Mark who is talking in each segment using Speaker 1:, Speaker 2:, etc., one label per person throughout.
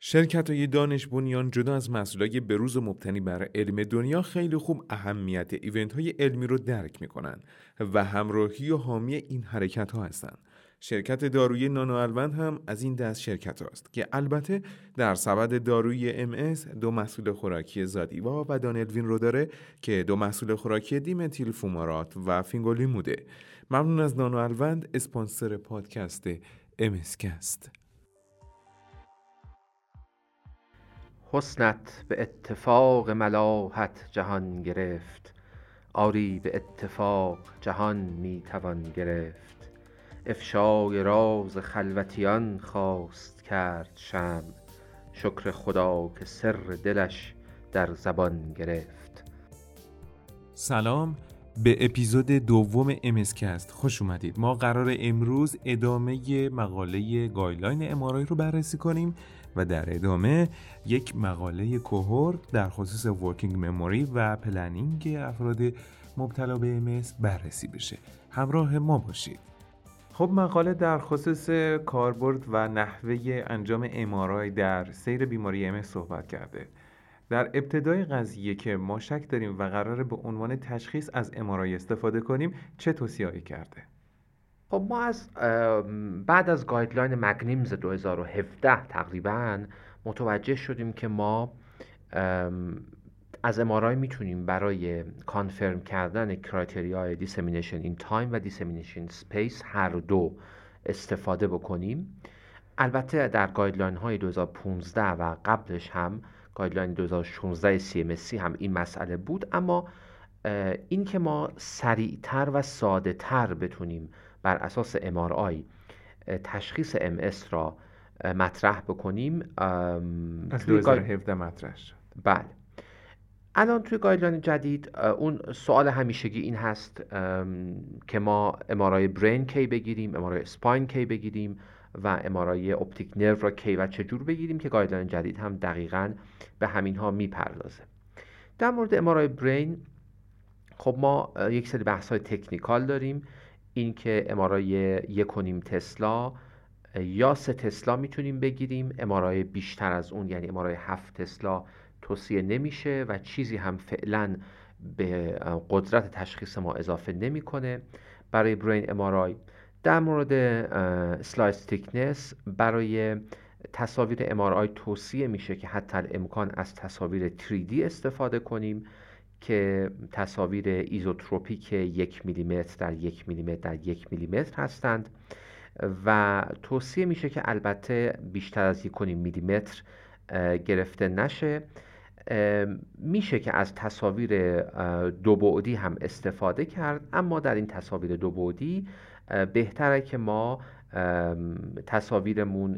Speaker 1: شرکت های دانش بنیان جدا از مسئولای بروز و مبتنی بر علم دنیا خیلی خوب اهمیت ایونت های علمی رو درک می‌کنن و همراهی و حامی این حرکت ها هستند. شرکت دارویی نانو هم از این دست شرکت است که البته در سبد دارویی ام دو محصول خوراکی زادیوا و دانلوین رو داره که دو محصول خوراکی دیمتیل فومارات و فینگولیموده ممنون از نانو الوند اسپانسر پادکست امسکست
Speaker 2: حسنت به اتفاق ملاحت جهان گرفت. آری به اتفاق جهان می توان گرفت. افشای راز خلوتیان خواست کرد شمع. شکر خدا که سر دلش در زبان گرفت.
Speaker 1: سلام به اپیزود دوم امسکست. خوش اومدید. ما قرار امروز ادامه مقاله guideline MRI رو بررسی کنیم. و در ادامه یک مقاله cohort در خصوص working memory و planning افراد مبتلا به MS بررسی بشه. همراه ما باشید. خب مقاله در خصوص کاربرد و نحوه انجام MRI در سیر بیماری MS صحبت کرده. در ابتدای قضیه که ما شک داریم و قراره به عنوان تشخیص از MRI استفاده کنیم چه توصیه‌ای کرده؟
Speaker 2: خب ما از بعد از guideline MAGNIMS 2017 تقریبا متوجه شدیم که ما از MRI می‌تونیم برای confirm کردن criteria ی dissemination in time و dissemination space هر دو استفاده بکنیم. البته در guideline های 2015 و قبلش هم guideline 2016 CMSC هم این مسئله بود اما این که ما سریعتر و ساده تر بتونیم بر اساس MRI تشخیص MS را مطرح بکنیم.
Speaker 1: از 2017 مطرح شد.
Speaker 2: بله. الان توی guideline جدید اون سوال همیشگی این هست که ما MRI brain کی بگیریم MRI spine کی بگیریم و MRI optic nerve را کی و چجور بگیریم که guideline جدید هم دقیقا به همین ها می‌پردازه. در مورد MRI brain خب ما یک سری بحث های technical داریم. این که MRI یک تسلا یا سه تسلا می‌تونیم بگیریم. MRI بیشتر از اون یعنی MRI هفت تسلا توصیه نمیشه و چیزی هم فعلا به قدرت تشخیص ما اضافه نمی‌کنه. برای brain MRI در مورد slice thickness برای تصاویر MRI توصیه میشه که حتی امکان از تصاویر 3D استفاده کنیم. که تصاویر ایزوتروپیک یک میلیمتر در یک میلیمتر در یک میلیمتر هستند و توصیه میشه که البته بیشتر از یک میلیمتر گرفته نشه. میشه که از تصاویر دو بعدی هم استفاده کرد اما در این تصاویر دو بعدی بهتره که ما تصاویرمون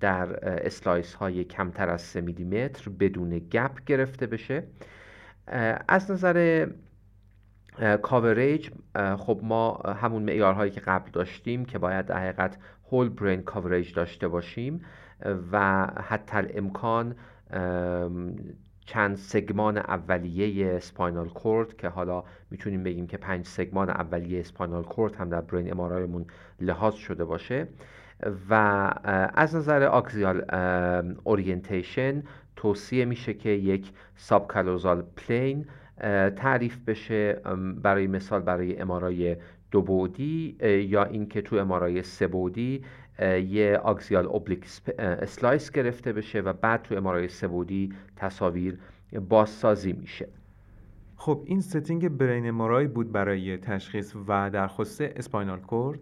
Speaker 2: در slice های کمتر از 3 میلیمتر بدون gap گرفته بشه. از نظر coverage خب ما همون معیارهایی که قبل داشتیم که باید در حقیقت whole brain coverage داشته باشیم و حتی امکان چند segment اولیه spinal cord که حالا می‌تونیم بگیم که پنج segment اولیه spinal cord هم در brain MRI مون لحاظ شده باشه و از نظر axial orientation توصیه میشه که یک subcallosal plane تعریف بشه برای مثال برای MRI دو بعدی یا اینکه تو MRI سه بعدی یه axial oblique slice گرفته بشه و بعد تو MRI سه بعدی تصاویر بازسازی میشه.
Speaker 1: خب این setting brain MRI بود برای تشخیص و در خصوص spinal cord؟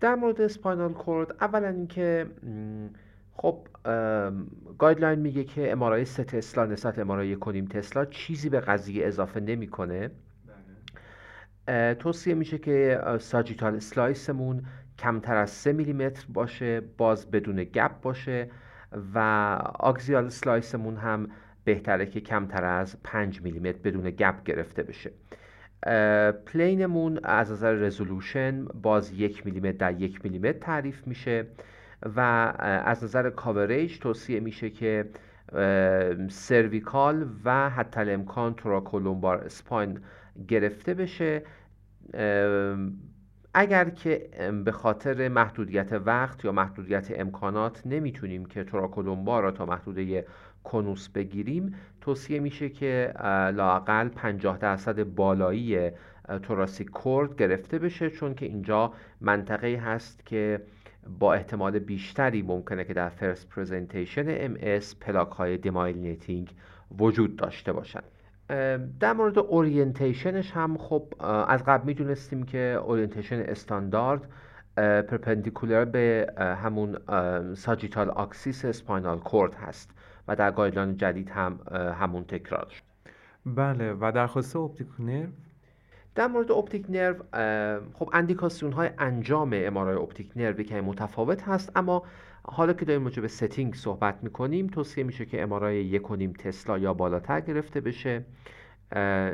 Speaker 2: در مورد spinal cord اولا اینکه خب guideline میگه که MRI سه تسلا نسبت MRI یک و نیم تسلا چیزی به قضیه اضافه نمی‌کنه. بله. توصیه میشه که sagittal slice مون کمتر از 3 میلیمتر باشه باز بدون gap باشه و axial slice مون هم بهتره که کمتر از 5 میلیمتر بدون gap گرفته بشه. plane مون از نظر resolution باز یک میلیمتر در یک میلیمتر تعریف میشه. و از نظر coverage توصیه میشه که cervical و حتی امکان thoracolumbar spine گرفته بشه. اگر که به خاطر محدودیت وقت یا محدودیت امکانات نمی‌تونیم که thoracolumbar را تا محدوده conus بگیریم توصیه میشه که لاقل 50 درصد بالایی thoracic cord گرفته بشه چون که اینجا منطقه هست که با احتمال بیشتری ممکنه که در first presentation MS پلاک های demyelinating وجود داشته باشند در مورد orientation ش هم خب از قبل می‌دونستیم که orientation استاندارد perpendicular به همون sagittal axis spinal cord هست و در guideline جدید هم همون تکرار شد.
Speaker 1: بله و در خصوص optic nerve
Speaker 2: در مورد optic nerve خب اندیکاسیون های انجام MRI optic nerve که متفاوت هست اما حالا که داریم راجع به setting صحبت می‌کنیم توصیه میشه که MRI یک و نیم تسلا یا بالاتر گرفته بشه.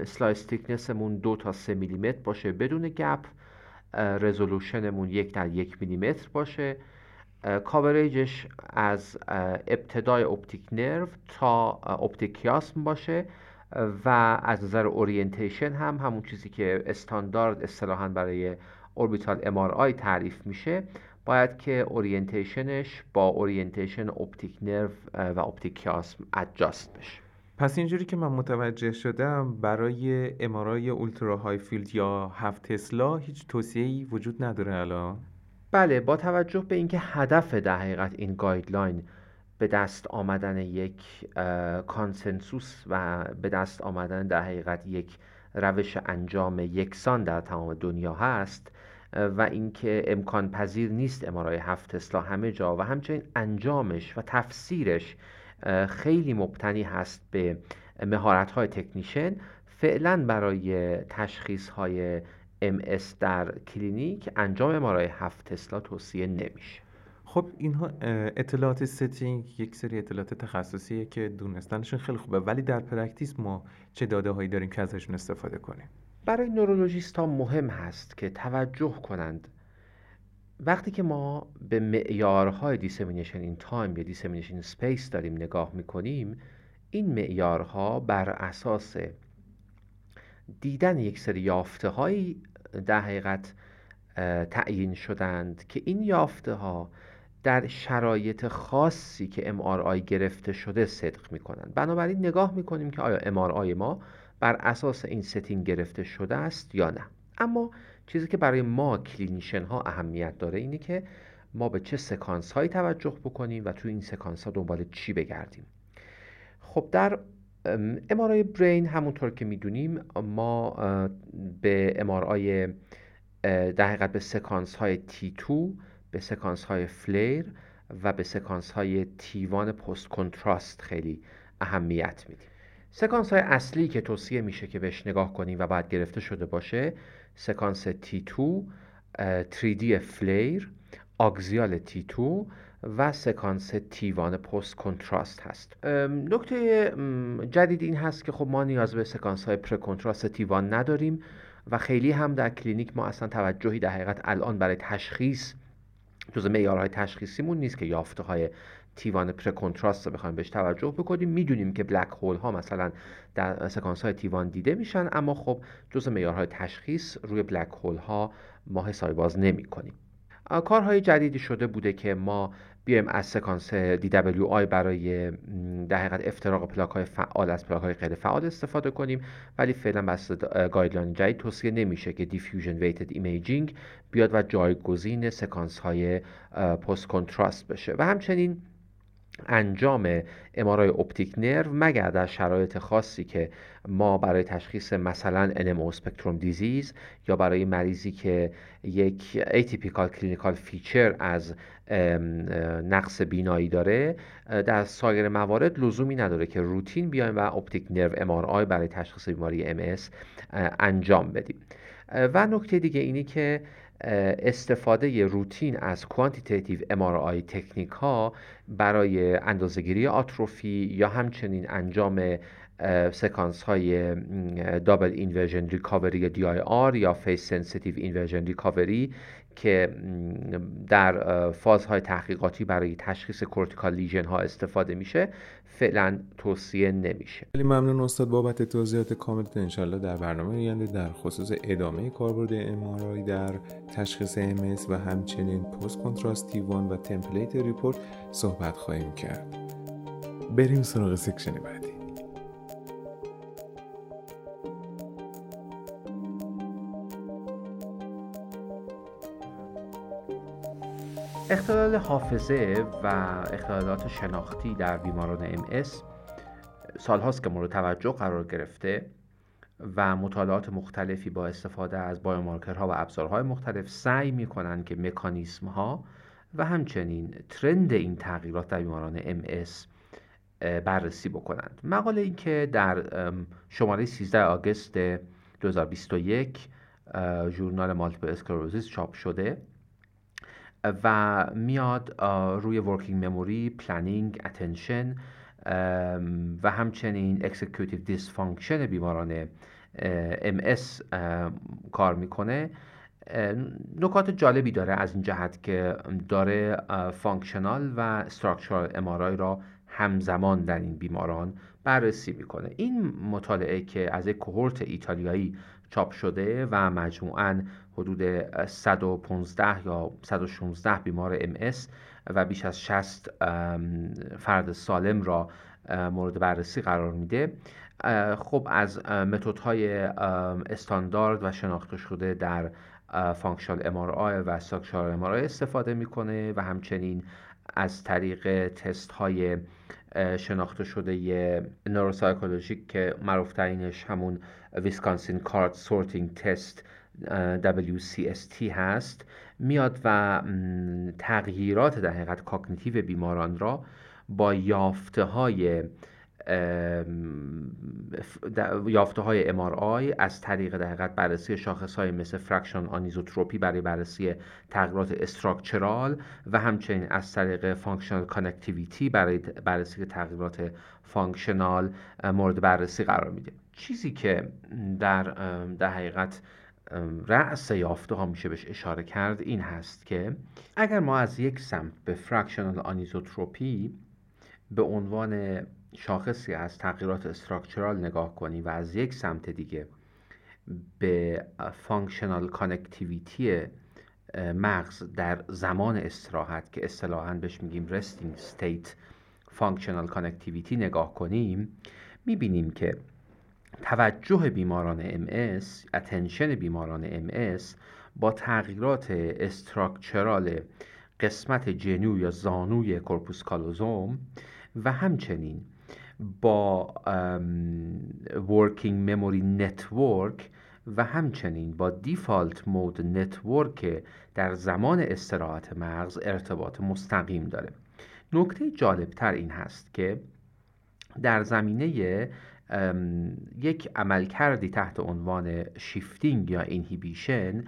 Speaker 2: slice thickness مون دو تا سه میلیمتر باشه بدون gap resolution مون یک در یک میلیمتر باشه. coverage ش از ابتدای optic nerve تا optic chiasm باشه. و از نظر orientation هم همون چیزی که استاندارد اصطلاحا برای orbital MRI تعریف میشه باید که orientation ش با orientation optic nerve و optic chiasm adjust بشه.
Speaker 1: پس اینجوری که من متوجه شدم برای MRI ultra high field یا هفت تسلا هیچ توصیه‌ای وجود نداره الان؟
Speaker 2: بله با توجه به اینکه هدف در حقیقت این guideline به دست آمدن یک consensus و به دست آمدن در حقیقت یک روش انجام یکسان در تمام دنیا هست و اینکه امکان پذیر نیست MRI هفت تسلا همه جا و همچنین انجامش و تفسیرش خیلی مبتنی هست به مهارت های technician فعلا برای تشخیص های MS در کلینیک انجام MRI هفت تسلا توصیه نمیشه.
Speaker 1: خب اینها اطلاعات setting یک سری اطلاعات تخصصیه که دونستنشون خیلی خوبه ولی در practice ما چه داده هایی داریم که ازشون استفاده کنیم؟
Speaker 2: برای نورولوژیست ها مهم هست که توجه کنند. وقتی که ما به معیارهای dissemination in time یا dissemination space داریم نگاه می‌کنیم این معیارها بر اساس دیدن یک سری یافته هایی در حقیقت تعیین شدند که این یافته ها در شرایط خاصی که MRI گرفته شده صدق می کنند بنابراین نگاه می کنیم که آیا MRI ما بر اساس این setting گرفته شده است یا نه. اما چیزی که برای ما clinician ها اهمیت داره اینه که ما به چه sequence هایی توجه بکنیم و توی این sequence ها دنبال چی بگردیم. خب در MRI brain همونطور که می‌دونیم ما به MRI در حقیقت به sequence های T2 به sequence های FLAIR و به sequence های T1 post contrast خیلی اهمیت میدیم. sequence های اصلی که توصیه میشه که بهش نگاه کنیم و باید گرفته شده باشه sequence T2 3D FLAIR axial T2 و sequence T1 post contrast هست نکته جدید این هست که خب ما نیاز به sequence های pre-contrast T1 نداریم و خیلی هم در کلینیک ما اصلا توجهی در حقیقت الان برای تشخیص جز معیارهای تشخیصیمون نیست که یافته های T1 pre-contrast رو بخوایم بهش توجه بکنیم. می‌دونیم که black hole ها مثلا در sequence های T1 دیده میشن اما خب جز معیارهای تشخیص روی black hole ها ما حسابی باز نمی کنیم کارهای جدیدی شده بوده که ما بیایم از سکانس DWI برای در حقیقت افتراق پلاک های فعال از پلاک های غیر فعال استفاده کنیم. ولی فعلا بس guideline جدید توصیه نمیشه که diffusion weighted imaging بیاد و جایگزین سکانس های post contrast بشه. و همچنین انجام MRI optic nerve مگر در شرایط خاصی که ما برای تشخیص مثلا NMO spectrum disease یا برای مریضی که یک atypical clinical feature از نقص بینایی داره در سایر موارد لزومی نداره که روتین بیایم و optic nerve MRI برای تشخیص بیماری MS انجام بدیم. و نکته دیگه اینی که استفاده روتین از quantitative MRI technique ها برای اندازهگیری آتروفی یا همچنین انجام سکانس های double inversion recovery DIR یا phase sensitive inversion recovery که در فازهای تحقیقاتی برای تشخیص cortical lesion ها استفاده میشه فعلا توصیه نمیشه.
Speaker 1: خیلی ممنون استاد بابت توضیحات کاملتون انشالله در برنامه آینده در خصوص ادامه کاربرد MRI در تشخیص MS و همچنین post contrast T1 و template report صحبت خواهیم کرد. بریم سراغ section بعدی.
Speaker 2: اختلال حافظه و اختلالات شناختی در بیماران MS سالهاست که مورد توجه قرار گرفته و مطالعات مختلفی با استفاده از biomarker ها و ابزارهای مختلف سعی می کنند که مکانیسم ها و همچنین trend این تغییرات در بیماران MS بررسی بکنند. مقاله این که در شماره 13 August 2021 ژورنال Multiple Sclerosis چاپ شده و میاد روی working memory planning attention و همچنین executive dysfunction بیماران MS کار می‌کنه. نکات جالبی داره از این جهت که داره functional و structural MRI را همزمان در این بیماران بررسی می‌کنه. این مطالعه که از یک cohort ایتالیایی چاپ شده و مجموعاً حدود 115 یا 116 بیمار MS و بیش از 60 فرد سالم را مورد بررسی قرار میده. خب از متدهای استاندارد و شناخته شده در functional MRI و structural MRI استفاده می‌کنه و همچنین از طریق تست های شناخته شده neuropsychologic که معروفترینش همون Wisconsin card sorting test WCST هست میاد و تغییرات در حقیقت cognitive بیماران را با یافته های یافته های MRI از طریق در بررسی شاخص های مثل fraction anisotropy برای بررسی تغییرات structural و همچنین از طریق functional connectivity برای بررسی تغییرات functional مورد بررسی قرار میده. چیزی که در در حقیقت رأس یافته ها میشه بهش اشاره کرد این هست که اگر ما از یک سمت به fractional anisotropy به عنوان شاخصی از تغییرات structural نگاه کنیم و از یک سمت دیگه به functional connectivity مغز در زمان استراحت که اصطلاحا بهش میگیم resting state functional connectivity نگاه کنیم می‌بینیم که توجه بیماران MS attention بیماران MS با تغییرات structural قسمت genu یا زانوی corpus callosum و همچنین با working memory network و همچنین با default mode network در زمان استراحت مغز ارتباط مستقیم داره. نکته جالبتر این هست که در زمینه یک عملکردی تحت عنوان shifting یا inhibition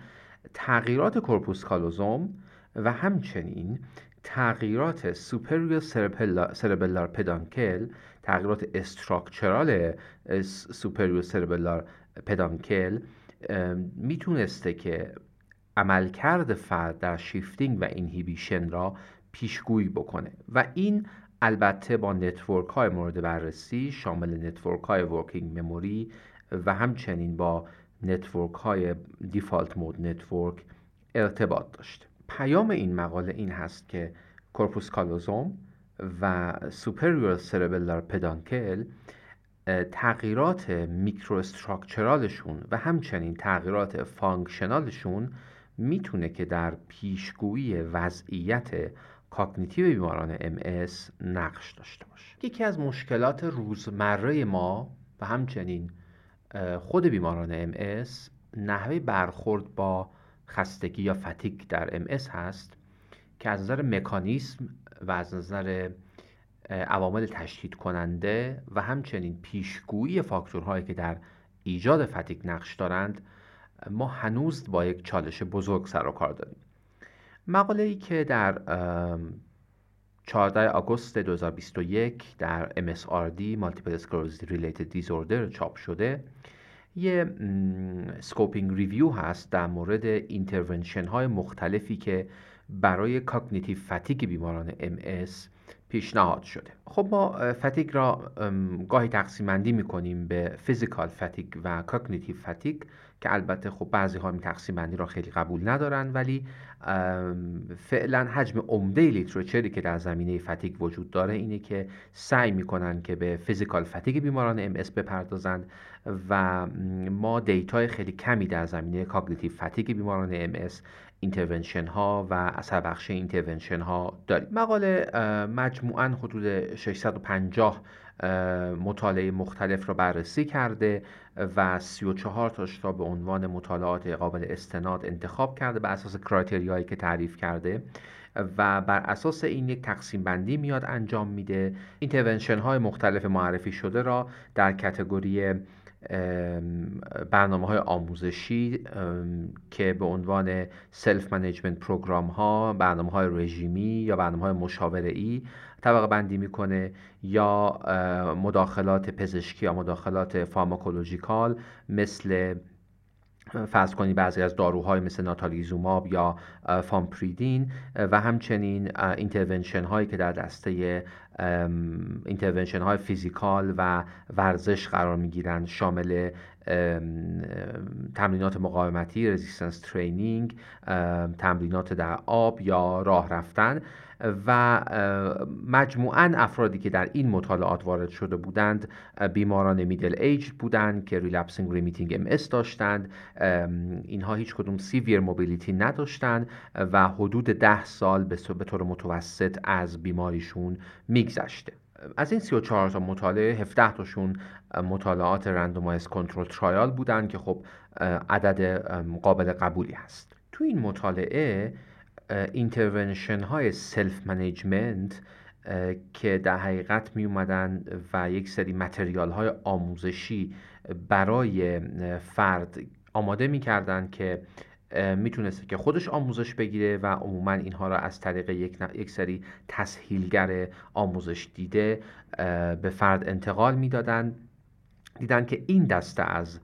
Speaker 2: تغییرات corpus callosum و همچنین تغییرات superior cerebellar peduncle تغییرات structural superior cerebellar peduncle. می‌تونسته که عملکرد فرد در shifting و inhibition را پیشگویی بکنه. و این البته با network های مورد بررسی شامل network های working memory و همچنین با network های default mode network ارتباط داشته پیام این مقاله این هست که corpus callosum و superior cerebellar peduncle تغییرات microstructural شون و همچنین تغییرات functional شون می‌تونه که در پیشگویی وضعیت کاگنیتیو بیماران MS نقش داشته باشه. یکی از مشکلات روزمره ما و همچنین خود بیماران MS نحوه برخورد با خستگی یا فتیک در MS هست که از نظر مکانیسم و از نظر عوامل تشدید کننده و همچنین پیشگویی فاکتورهایی که در ایجاد fatigue نقش دارند ما هنوز با یک چالش بزرگ سر و کار داریم. مقاله ای که در 14 آگوست 2021 در MSRD Multiple Sclerosis Related Disorder چاپ شده یه scoping review هست در مورد intervention های مختلفی که برای cognitive fatigue بیماران MS پیشنهاد شده. خب ما fatigue را گاهی تقسیم بندی می‌کنیم به physical fatigue و cognitive fatigue که البته خب بعضی ها این تقسیم بندی را خیلی قبول ندارن ولی فعلا حجم عمده literature ی که در زمینه fatigue وجود داره اینه که سعی می‌کنن که به physical fatigue بیماران MS بپردازند و ما data ی خیلی کمی در زمینه cognitive fatigue بیماران MS intervention ها و اثر بخش intervention ها داریم مقاله مجموعا حدود 650 مطالعه مختلف را بررسی کرده و 34 تاش را به عنوان مطالعات قابل استناد انتخاب کرده بر اساس criteria یی که تعریف کرده و بر اساس این یک تقسیم بندی میاد انجام میده. intervention های مختلف معرفی شده را در category برنامه های آموزشی که به عنوان self-management program ها برنامه های رژیمی یا برنامه های مشاوره ای طبقه بندی می‌کنه یا مداخلات پزشکی یا مداخلات pharmacological مثل فرض کنید بعضی از داروهای مثل ناتالیزوماب یا فامپریدین و همچنین intervention هایی که در دسته intervention های physical و ورزش قرار می گیرند شامل تمرینات مقاومتی resistance training تمرینات در آب یا راه رفتن. و مجموعا افرادی که در این مطالعات وارد شده بودند بیماران middle age بودند که relapsing remitting MS داشتند. اینها هیچ کدوم severe mobility نداشتند و حدود ده سال به طور متوسط از بیماریشون میگذشته. از این 34 تا مطالعه 17 تاشون مطالعات randomized control trial بودن که خب عدد قابل قبولی هست. تو این مطالعه intervention های self-management که در حقیقت می اومدن و یک سری material های آموزشی برای فرد آماده می‌کردن که می‌تونسته که خودش آموزش بگیره و عموما اینها را از طریق یک, یک سری تسهیلگر آموزش دیده به فرد انتقال می‌دادن. دیدن که این دسته از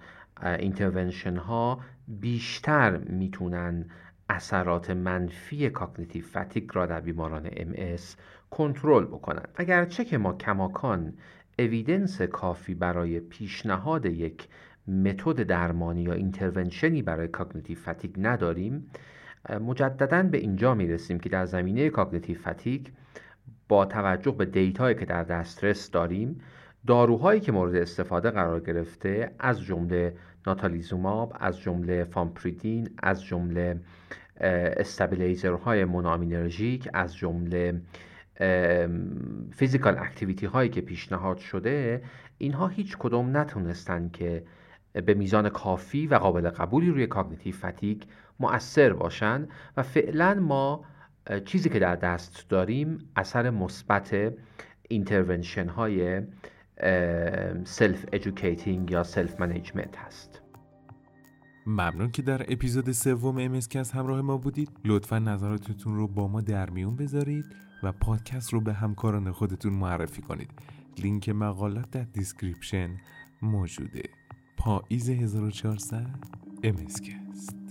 Speaker 2: intervention ها بیشتر می‌تونن اثرات منفی cognitive fatigue را در بیماران MS کنترل بکنند. اگرچه که ما کماکان evidence کافی برای پیشنهاد یک method درمانی یا intervention ی برای cognitive fatigue نداریم مجددا به اینجا می‌رسیم که در زمینه cognitive fatigue با توجه به data یی که در دسترس داریم داروهایی که مورد استفاده قرار گرفته از جمله ناتالیزوماب از جمله فامپریدین از جمله stabilizer های monoaminergic از جمله physical activity هایی که پیشنهاد شده اینها هیچ کدوم نتونستن که به میزان کافی و قابل قبولی روی cognitive fatigue مؤثر باشند و فعلا ما چیزی که در دست داریم اثر مثبت intervention های self-educating یا self-management هست.
Speaker 1: ممنون که در اپیزود سوم امسکس همراه ما بودید. لطفا نظراتتون رو با ما در میون بذارید و پادکست رو به همکاران خودتون معرفی کنید. لینک مقالات در description موجوده. پاییز 1400 امسکست